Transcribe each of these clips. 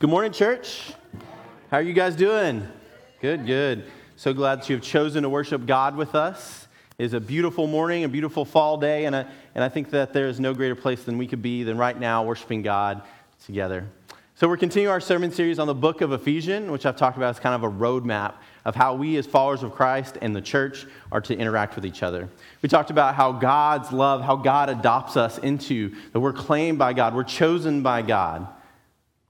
Good morning, church. How are you guys doing? Good, good. So glad that you have chosen to worship God with us. It is a beautiful morning, a beautiful fall day, and, a, and I think that there is no greater place than we could be than right now worshiping God together. So we're continuing our sermon series on the book of Ephesians, which I've talked about as kind of a roadmap of how we as followers of Christ and the church are to interact with each other. We talked about how God's love, how God adopts us into, that we're claimed by God, we're chosen by God.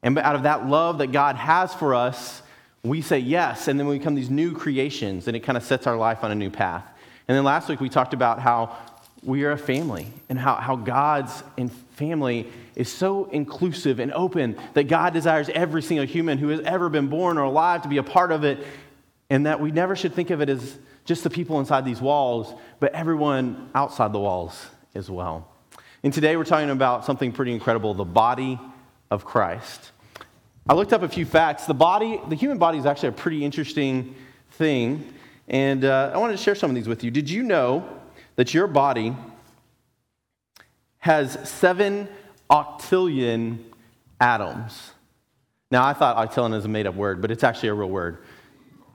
And out of that love that God has for us, we say yes, and then we become these new creations, and it kind of sets our life on a new path. And then last week we talked about how we are a family and how, how God's family is so inclusive and open that God desires every single human who has ever been born or alive to be a part of it, and that we never should think of it as just the people inside these walls, but everyone outside the walls as well. And today we're talking about something pretty incredible the body of Christ. I looked up a few facts. The body, the human body is actually a pretty interesting thing. And uh, I wanted to share some of these with you. Did you know that your body has seven octillion atoms? Now, I thought octillion is a made up word, but it's actually a real word.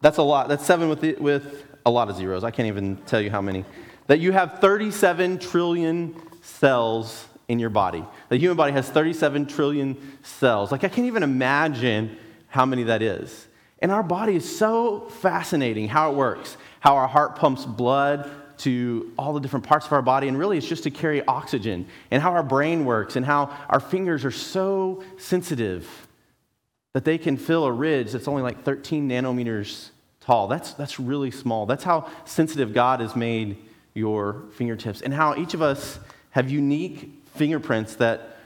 That's a lot. That's seven with, the, with a lot of zeros. I can't even tell you how many. That you have 37 trillion cells in your body. The human body has 37 trillion cells. Like, I can't even imagine how many that is. And our body is so fascinating how it works, how our heart pumps blood to all the different parts of our body, and really it's just to carry oxygen, and how our brain works, and how our fingers are so sensitive that they can feel a ridge that's only like 13 nanometers tall. That's, that's really small. That's how sensitive God has made your fingertips, and how each of us have unique fingerprints that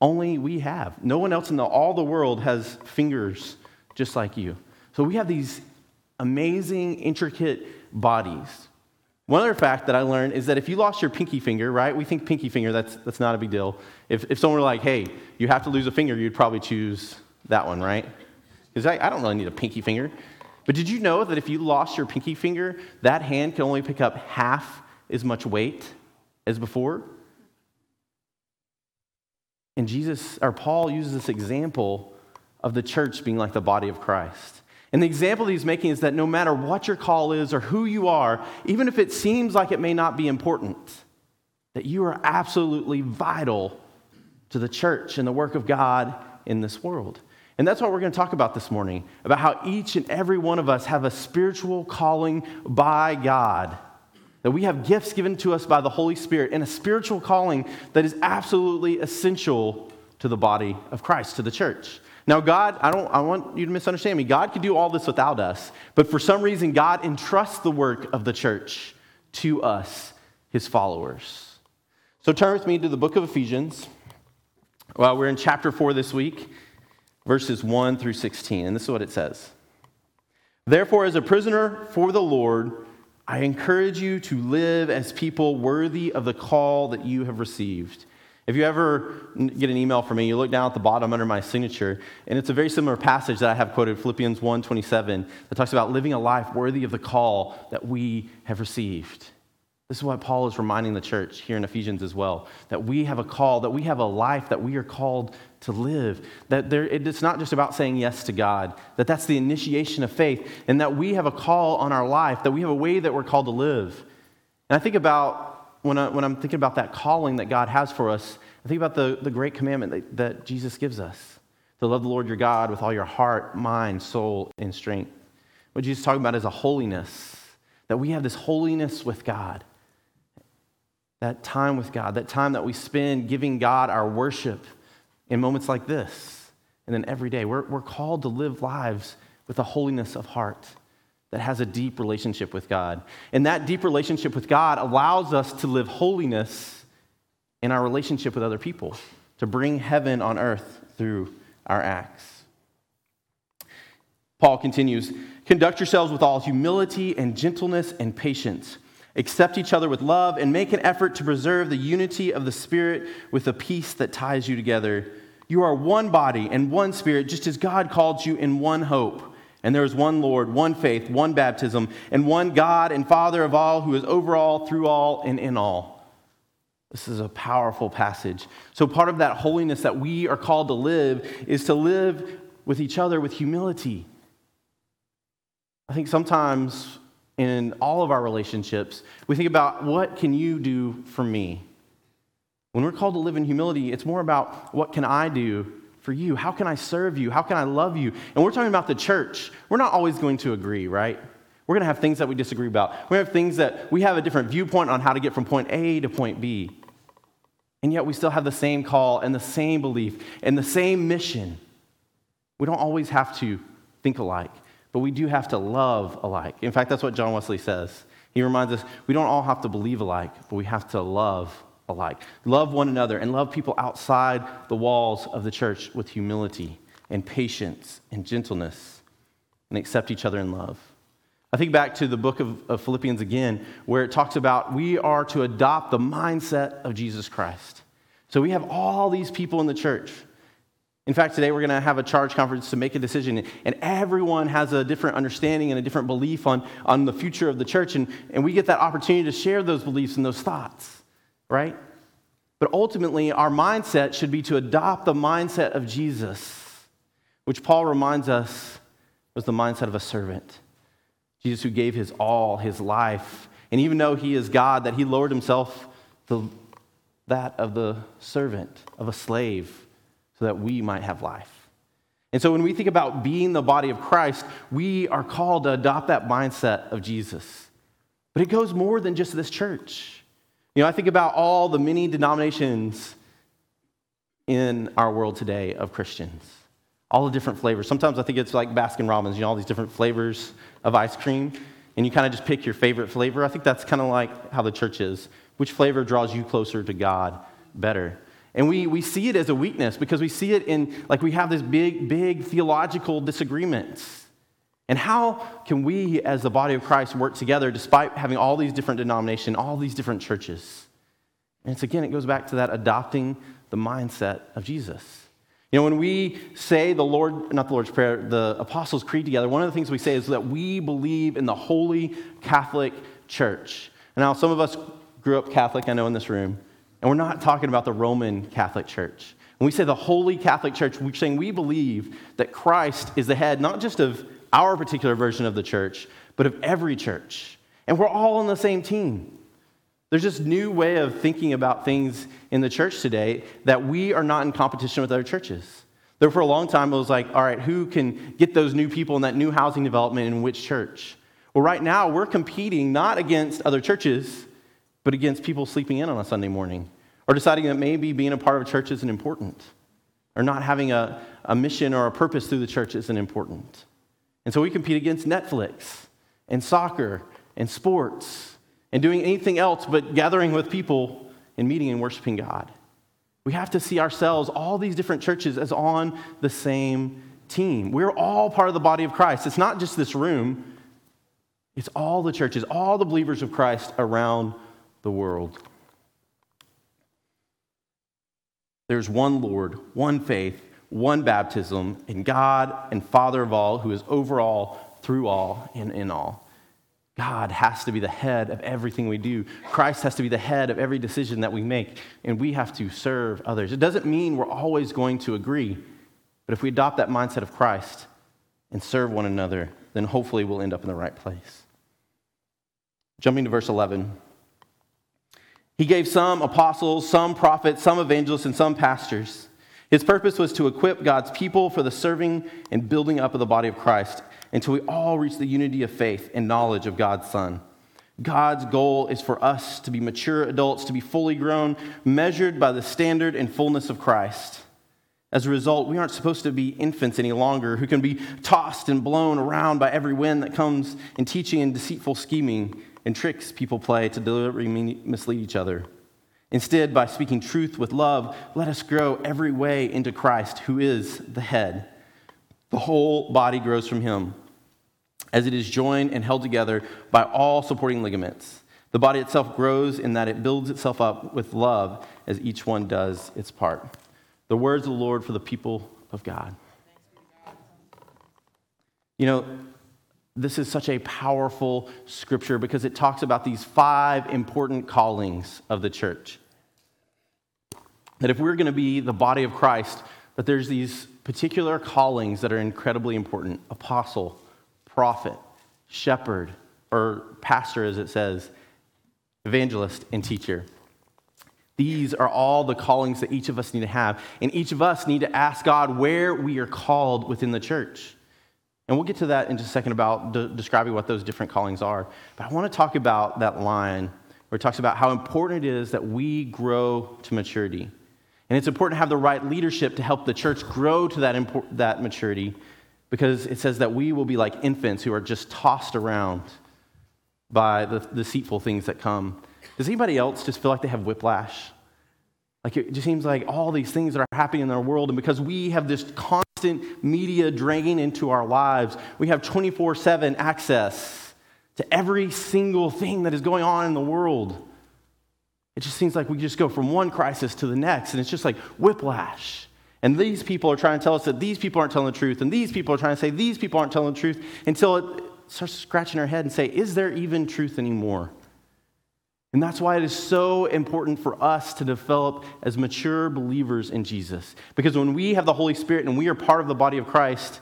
only we have. No one else in the, all the world has fingers just like you. So we have these amazing, intricate bodies. One other fact that I learned is that if you lost your pinky finger, right? We think pinky finger, that's, that's not a big deal. If, if someone were like, hey, you have to lose a finger, you'd probably choose that one, right? Because I, I don't really need a pinky finger. But did you know that if you lost your pinky finger, that hand can only pick up half as much weight as before? And Jesus, or Paul uses this example of the church being like the body of Christ. And the example that he's making is that no matter what your call is or who you are, even if it seems like it may not be important, that you are absolutely vital to the church and the work of God in this world. And that's what we're going to talk about this morning about how each and every one of us have a spiritual calling by God that we have gifts given to us by the Holy Spirit and a spiritual calling that is absolutely essential to the body of Christ, to the church. Now, God, I don't I want you to misunderstand me. God could do all this without us, but for some reason, God entrusts the work of the church to us, his followers. So turn with me to the book of Ephesians. Well, we're in chapter 4 this week, verses 1 through 16, and this is what it says. Therefore, as a prisoner for the Lord, I encourage you to live as people worthy of the call that you have received. If you ever get an email from me, you look down at the bottom under my signature, and it's a very similar passage that I have quoted, Philippians 1:27, that talks about living a life worthy of the call that we have received. This is why Paul is reminding the church here in Ephesians as well that we have a call, that we have a life that we are called to live. That there, it's not just about saying yes to God, that that's the initiation of faith, and that we have a call on our life, that we have a way that we're called to live. And I think about, when, I, when I'm thinking about that calling that God has for us, I think about the, the great commandment that, that Jesus gives us to love the Lord your God with all your heart, mind, soul, and strength. What Jesus is talking about is a holiness, that we have this holiness with God that time with God, that time that we spend giving God our worship in moments like this, and then every day. We're, we're called to live lives with a holiness of heart that has a deep relationship with God. And that deep relationship with God allows us to live holiness in our relationship with other people, to bring heaven on earth through our acts. Paul continues Conduct yourselves with all humility and gentleness and patience Accept each other with love and make an effort to preserve the unity of the Spirit with the peace that ties you together. You are one body and one Spirit, just as God called you in one hope. And there is one Lord, one faith, one baptism, and one God and Father of all, who is over all, through all, and in all. This is a powerful passage. So, part of that holiness that we are called to live is to live with each other with humility. I think sometimes in all of our relationships, we think about what can you do for me? When we're called to live in humility, it's more about what can I do for you? How can I serve you? How can I love you? And we're talking about the church. We're not always going to agree, right? We're going to have things that we disagree about. We have things that we have a different viewpoint on how to get from point A to point B. And yet we still have the same call and the same belief and the same mission. We don't always have to think alike, but we do have to love alike. In fact, that's what John Wesley says. He reminds us we don't all have to believe alike, but we have to love alike. Love one another and love people outside the walls of the church with humility and patience and gentleness and accept each other in love. I think back to the book of, of, Philippians again, where it talks about we are to adopt the mindset of Jesus Christ. So we have all these people in the church. In fact, today we're going to have a charge conference to make a decision, and everyone has a different understanding and a different belief on, on the future of the church, and, and we get that opportunity to share those beliefs and those thoughts, right? But ultimately, our mindset should be to adopt the mindset of Jesus, which Paul reminds us was the mindset of a servant. Jesus, who gave his all, his life. And even though he is God, that he lowered himself to that of the servant, of a slave, so that we might have life. And so when we think about being the body of Christ, we are called to adopt that mindset of Jesus. But it goes more than just this church. You know, I think about all the many denominations in our world today of Christians all the different flavors. Sometimes I think it's like Baskin Robbins, you know, all these different flavors of ice cream, and you kind of just pick your favorite flavor. I think that's kind of like how the church is. Which flavor draws you closer to God better? And we, we see it as a weakness because we see it in, like, we have this big, big theological disagreements. And how can we, as the body of Christ, work together despite having all these different denominations, all these different churches? And it's again, it goes back to that adopting the mindset of Jesus. You know, when we say the Lord, not the Lord's Prayer, the Apostles' Creed together, one of the things we say is that we believe in the Holy Catholic Church. And now, some of us grew up Catholic, I know, in this room, and we're not talking about the Roman Catholic Church. When we say the Holy Catholic Church, we're saying we believe that Christ is the head, not just of our particular version of the church, but of every church. And we're all on the same team. There's this new way of thinking about things in the church today that we are not in competition with other churches. There, for a long time, it was like, all right, who can get those new people in that new housing development in which church? Well, right now, we're competing not against other churches, but against people sleeping in on a Sunday morning or deciding that maybe being a part of a church isn't important or not having a, a mission or a purpose through the church isn't important. And so we compete against Netflix and soccer and sports and doing anything else but gathering with people and meeting and worshiping God. We have to see ourselves, all these different churches, as on the same team. We're all part of the body of Christ. It's not just this room, it's all the churches, all the believers of Christ around the world. There's one Lord, one faith, one baptism, in God and Father of all, who is over all, through all, and in all. God has to be the head of everything we do. Christ has to be the head of every decision that we make, and we have to serve others. It doesn't mean we're always going to agree, but if we adopt that mindset of Christ and serve one another, then hopefully we'll end up in the right place. Jumping to verse 11. He gave some apostles, some prophets, some evangelists, and some pastors. His purpose was to equip God's people for the serving and building up of the body of Christ until we all reach the unity of faith and knowledge of God's Son. God's goal is for us to be mature adults, to be fully grown, measured by the standard and fullness of Christ. As a result, we aren't supposed to be infants any longer who can be tossed and blown around by every wind that comes in teaching and deceitful scheming and tricks people play to deliberately mislead each other. Instead, by speaking truth with love, let us grow every way into Christ, who is the head. The whole body grows from him, as it is joined and held together by all supporting ligaments. The body itself grows in that it builds itself up with love as each one does its part. The words of the Lord for the people of God. You know, this is such a powerful scripture because it talks about these five important callings of the church. That if we're going to be the body of Christ, that there's these particular callings that are incredibly important apostle, prophet, shepherd, or pastor, as it says, evangelist, and teacher. These are all the callings that each of us need to have. And each of us need to ask God where we are called within the church. And we'll get to that in just a second about de- describing what those different callings are. But I want to talk about that line where it talks about how important it is that we grow to maturity. And it's important to have the right leadership to help the church grow to that, import- that maturity because it says that we will be like infants who are just tossed around by the deceitful things that come. Does anybody else just feel like they have whiplash? Like it just seems like all these things that are happening in our world, and because we have this constant media draining into our lives, we have 24 7 access to every single thing that is going on in the world. It just seems like we just go from one crisis to the next, and it's just like whiplash. And these people are trying to tell us that these people aren't telling the truth, and these people are trying to say these people aren't telling the truth until it starts scratching our head and say, is there even truth anymore? And that's why it is so important for us to develop as mature believers in Jesus. Because when we have the Holy Spirit and we are part of the body of Christ,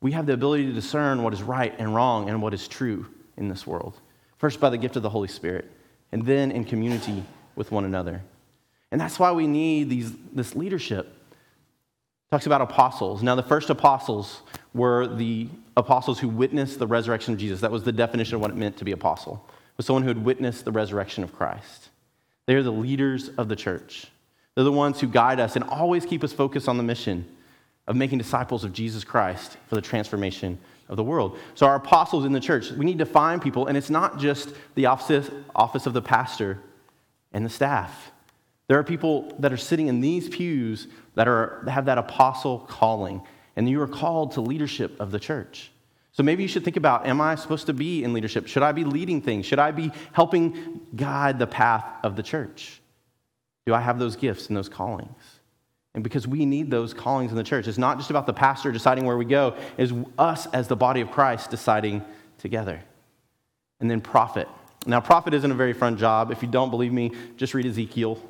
we have the ability to discern what is right and wrong and what is true in this world. First, by the gift of the Holy Spirit, and then in community with one another. And that's why we need these, this leadership talks about apostles. Now, the first apostles were the apostles who witnessed the resurrection of Jesus. That was the definition of what it meant to be apostle. Was someone who had witnessed the resurrection of Christ. They are the leaders of the church. They're the ones who guide us and always keep us focused on the mission of making disciples of Jesus Christ for the transformation of the world. So, our apostles in the church, we need to find people, and it's not just the office, office of the pastor and the staff. There are people that are sitting in these pews that, are, that have that apostle calling, and you are called to leadership of the church. So maybe you should think about Am I supposed to be in leadership? Should I be leading things? Should I be helping guide the path of the church? Do I have those gifts and those callings? And because we need those callings in the church, it's not just about the pastor deciding where we go, it's us as the body of Christ deciding together. And then prophet. Now, prophet isn't a very fun job. If you don't believe me, just read Ezekiel.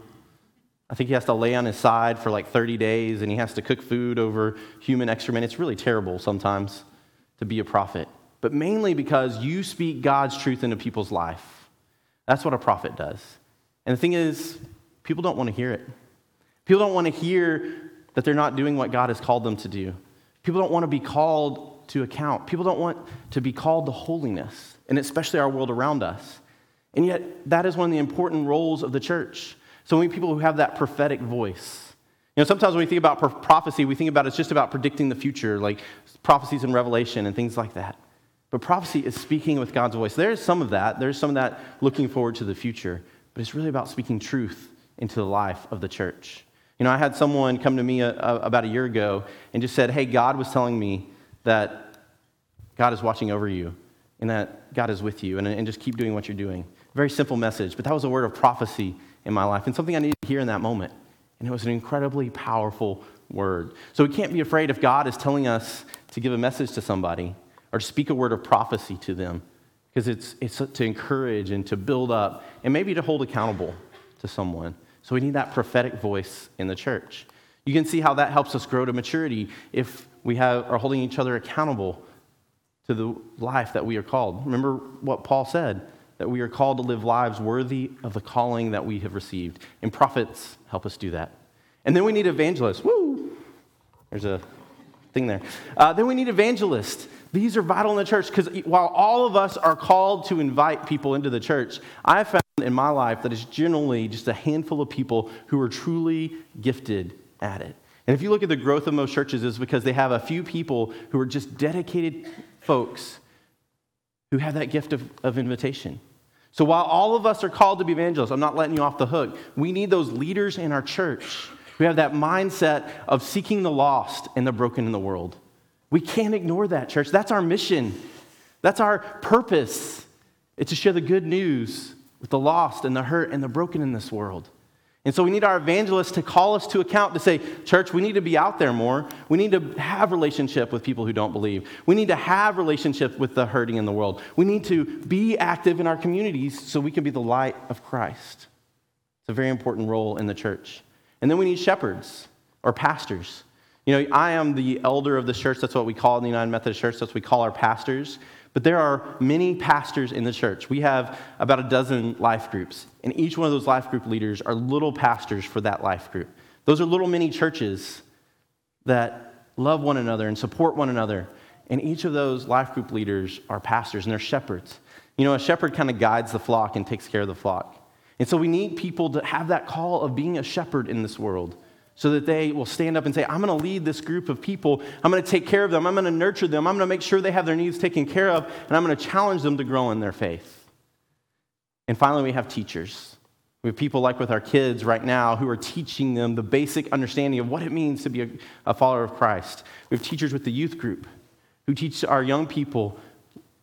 I think he has to lay on his side for like 30 days and he has to cook food over human excrement. It's really terrible sometimes to be a prophet, but mainly because you speak God's truth into people's life. That's what a prophet does. And the thing is, people don't want to hear it. People don't want to hear that they're not doing what God has called them to do. People don't want to be called to account. People don't want to be called to holiness, and especially our world around us. And yet, that is one of the important roles of the church. So many people who have that prophetic voice. You know, sometimes when we think about prophecy, we think about it's just about predicting the future, like prophecies in Revelation and things like that. But prophecy is speaking with God's voice. There is some of that. There's some of that looking forward to the future. But it's really about speaking truth into the life of the church. You know, I had someone come to me a, a, about a year ago and just said, Hey, God was telling me that God is watching over you and that God is with you, and, and just keep doing what you're doing. Very simple message, but that was a word of prophecy in my life and something I needed to hear in that moment. And it was an incredibly powerful word. So we can't be afraid if God is telling us to give a message to somebody or to speak a word of prophecy to them because it's, it's to encourage and to build up and maybe to hold accountable to someone. So we need that prophetic voice in the church. You can see how that helps us grow to maturity if we have, are holding each other accountable to the life that we are called. Remember what Paul said that we are called to live lives worthy of the calling that we have received. And prophets help us do that. And then we need evangelists. Woo! There's a thing there. Uh, then we need evangelists. These are vital in the church because while all of us are called to invite people into the church, I've found in my life that it's generally just a handful of people who are truly gifted at it. And if you look at the growth of most churches, it's because they have a few people who are just dedicated folks who have that gift of, of invitation. So while all of us are called to be evangelists, I'm not letting you off the hook. We need those leaders in our church who have that mindset of seeking the lost and the broken in the world. We can't ignore that, church. That's our mission. That's our purpose. It's to share the good news with the lost and the hurt and the broken in this world. And so we need our evangelists to call us to account to say, church, we need to be out there more. We need to have relationship with people who don't believe. We need to have relationship with the hurting in the world. We need to be active in our communities so we can be the light of Christ. It's a very important role in the church. And then we need shepherds or pastors. You know, I am the elder of the church. That's what we call in the United Methodist Church. That's what we call our pastors. But there are many pastors in the church. We have about a dozen life groups, and each one of those life group leaders are little pastors for that life group. Those are little mini churches that love one another and support one another. And each of those life group leaders are pastors and they're shepherds. You know, a shepherd kind of guides the flock and takes care of the flock. And so we need people to have that call of being a shepherd in this world so that they will stand up and say, I'm going to lead this group of people. I'm going to take care of them. I'm going to nurture them. I'm going to make sure they have their needs taken care of. And I'm going to challenge them to grow in their faith. And finally, we have teachers. We have people like with our kids right now who are teaching them the basic understanding of what it means to be a, a follower of Christ. We have teachers with the youth group who teach our young people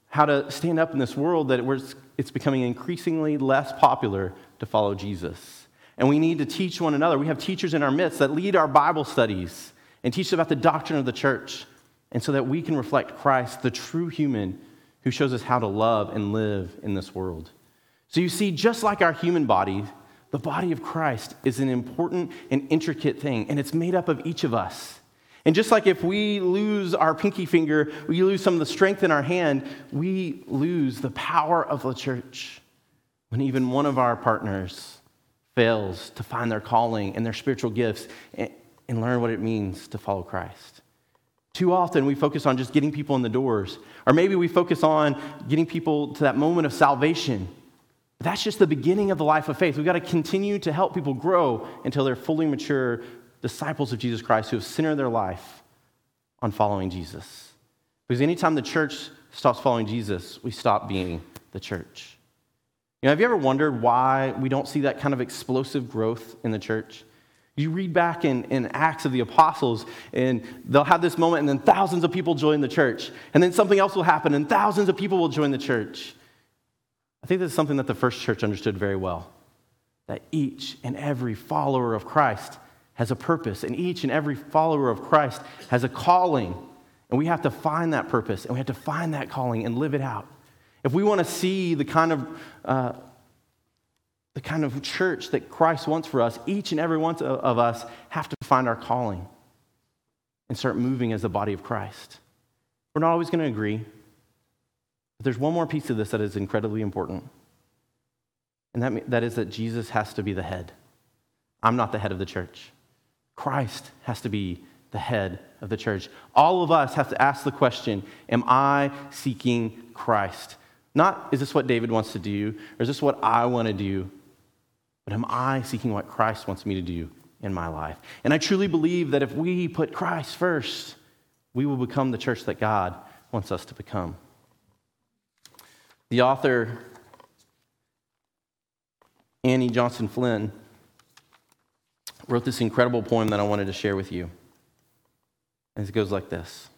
how to stand up in this world that it's becoming increasingly less popular to follow Jesus. And we need to teach one another. We have teachers in our midst that lead our Bible studies and teach about the doctrine of the church, and so that we can reflect Christ, the true human who shows us how to love and live in this world. So you see, just like our human body, the body of Christ is an important and intricate thing, and it's made up of each of us. And just like if we lose our pinky finger, we lose some of the strength in our hand, we lose the power of the church when even one of our partners fails to find their calling and their spiritual gifts and, learn what it means to follow Christ. Too often we focus on just getting people in the doors, or maybe we focus on getting people to that moment of salvation. That's just the beginning of the life of faith. We've got to continue to help people grow until they're fully mature disciples of Jesus Christ who have centered their life on following Jesus. Because anytime the church stops following Jesus, we stop being the church. You know, have you ever wondered why we don't see that kind of explosive growth in the church? You read back in, in Acts of the Apostles, and they'll have this moment, and then thousands of people join the church. And then something else will happen, and thousands of people will join the church. I think this is something that the first church understood very well that each and every follower of Christ has a purpose, and each and every follower of Christ has a calling. And we have to find that purpose, and we have to find that calling and live it out. If we want to see the kind of uh, the kind of church that Christ wants for us, each and every one of us have to find our calling and start moving as the body of Christ. We're not always going to agree, but there's one more piece of this that is incredibly important, and that, that is that Jesus has to be the head. I'm not the head of the church. Christ has to be the head of the church. All of us have to ask the question Am I seeking Christ? Not, is this what David wants to do, or is this what I want to do? But am I seeking what Christ wants me to do in my life? And I truly believe that if we put Christ first, we will become the church that God wants us to become. The author, Annie Johnson Flint, wrote this incredible poem that I wanted to share with you. And it goes like this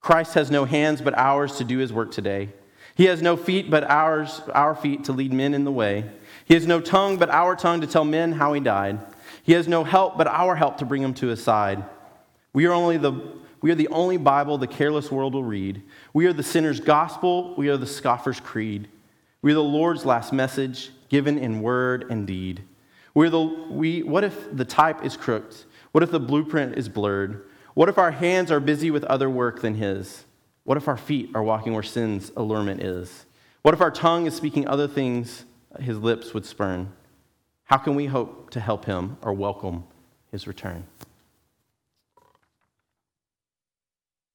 Christ has no hands but ours to do his work today. He has no feet but ours, our feet to lead men in the way. He has no tongue but our tongue to tell men how he died. He has no help but our help to bring him to his side. We are only the we are the only Bible the careless world will read. We are the sinner's gospel. We are the scoffer's creed. We are the Lord's last message, given in word and deed. We're the, we, what if the type is crooked? What if the blueprint is blurred? What if our hands are busy with other work than His? What if our feet are walking where sin's allurement is? What if our tongue is speaking other things His lips would spurn? How can we hope to help Him or welcome His return?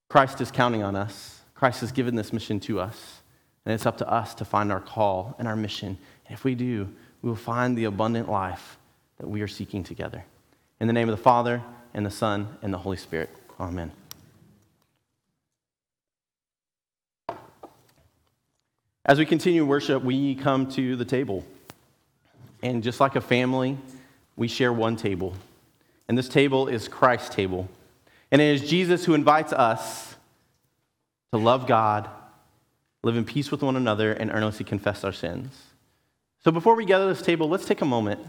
Christ is counting on us. Christ has given this mission to us. And it's up to us to find our call and our mission. And if we do, we will find the abundant life that we are seeking together. In the name of the Father, and the Son, and the Holy Spirit. Amen. As we continue worship, we come to the table. And just like a family, we share one table. And this table is Christ's table. And it is Jesus who invites us to love God, live in peace with one another, and earnestly confess our sins. So before we gather this table, let's take a moment